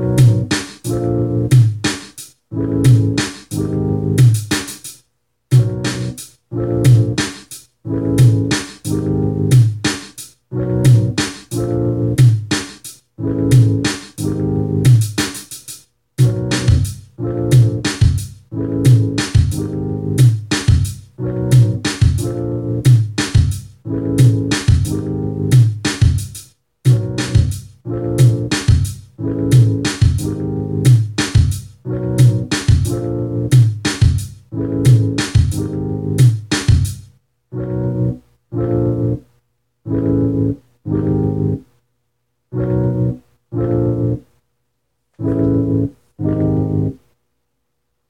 you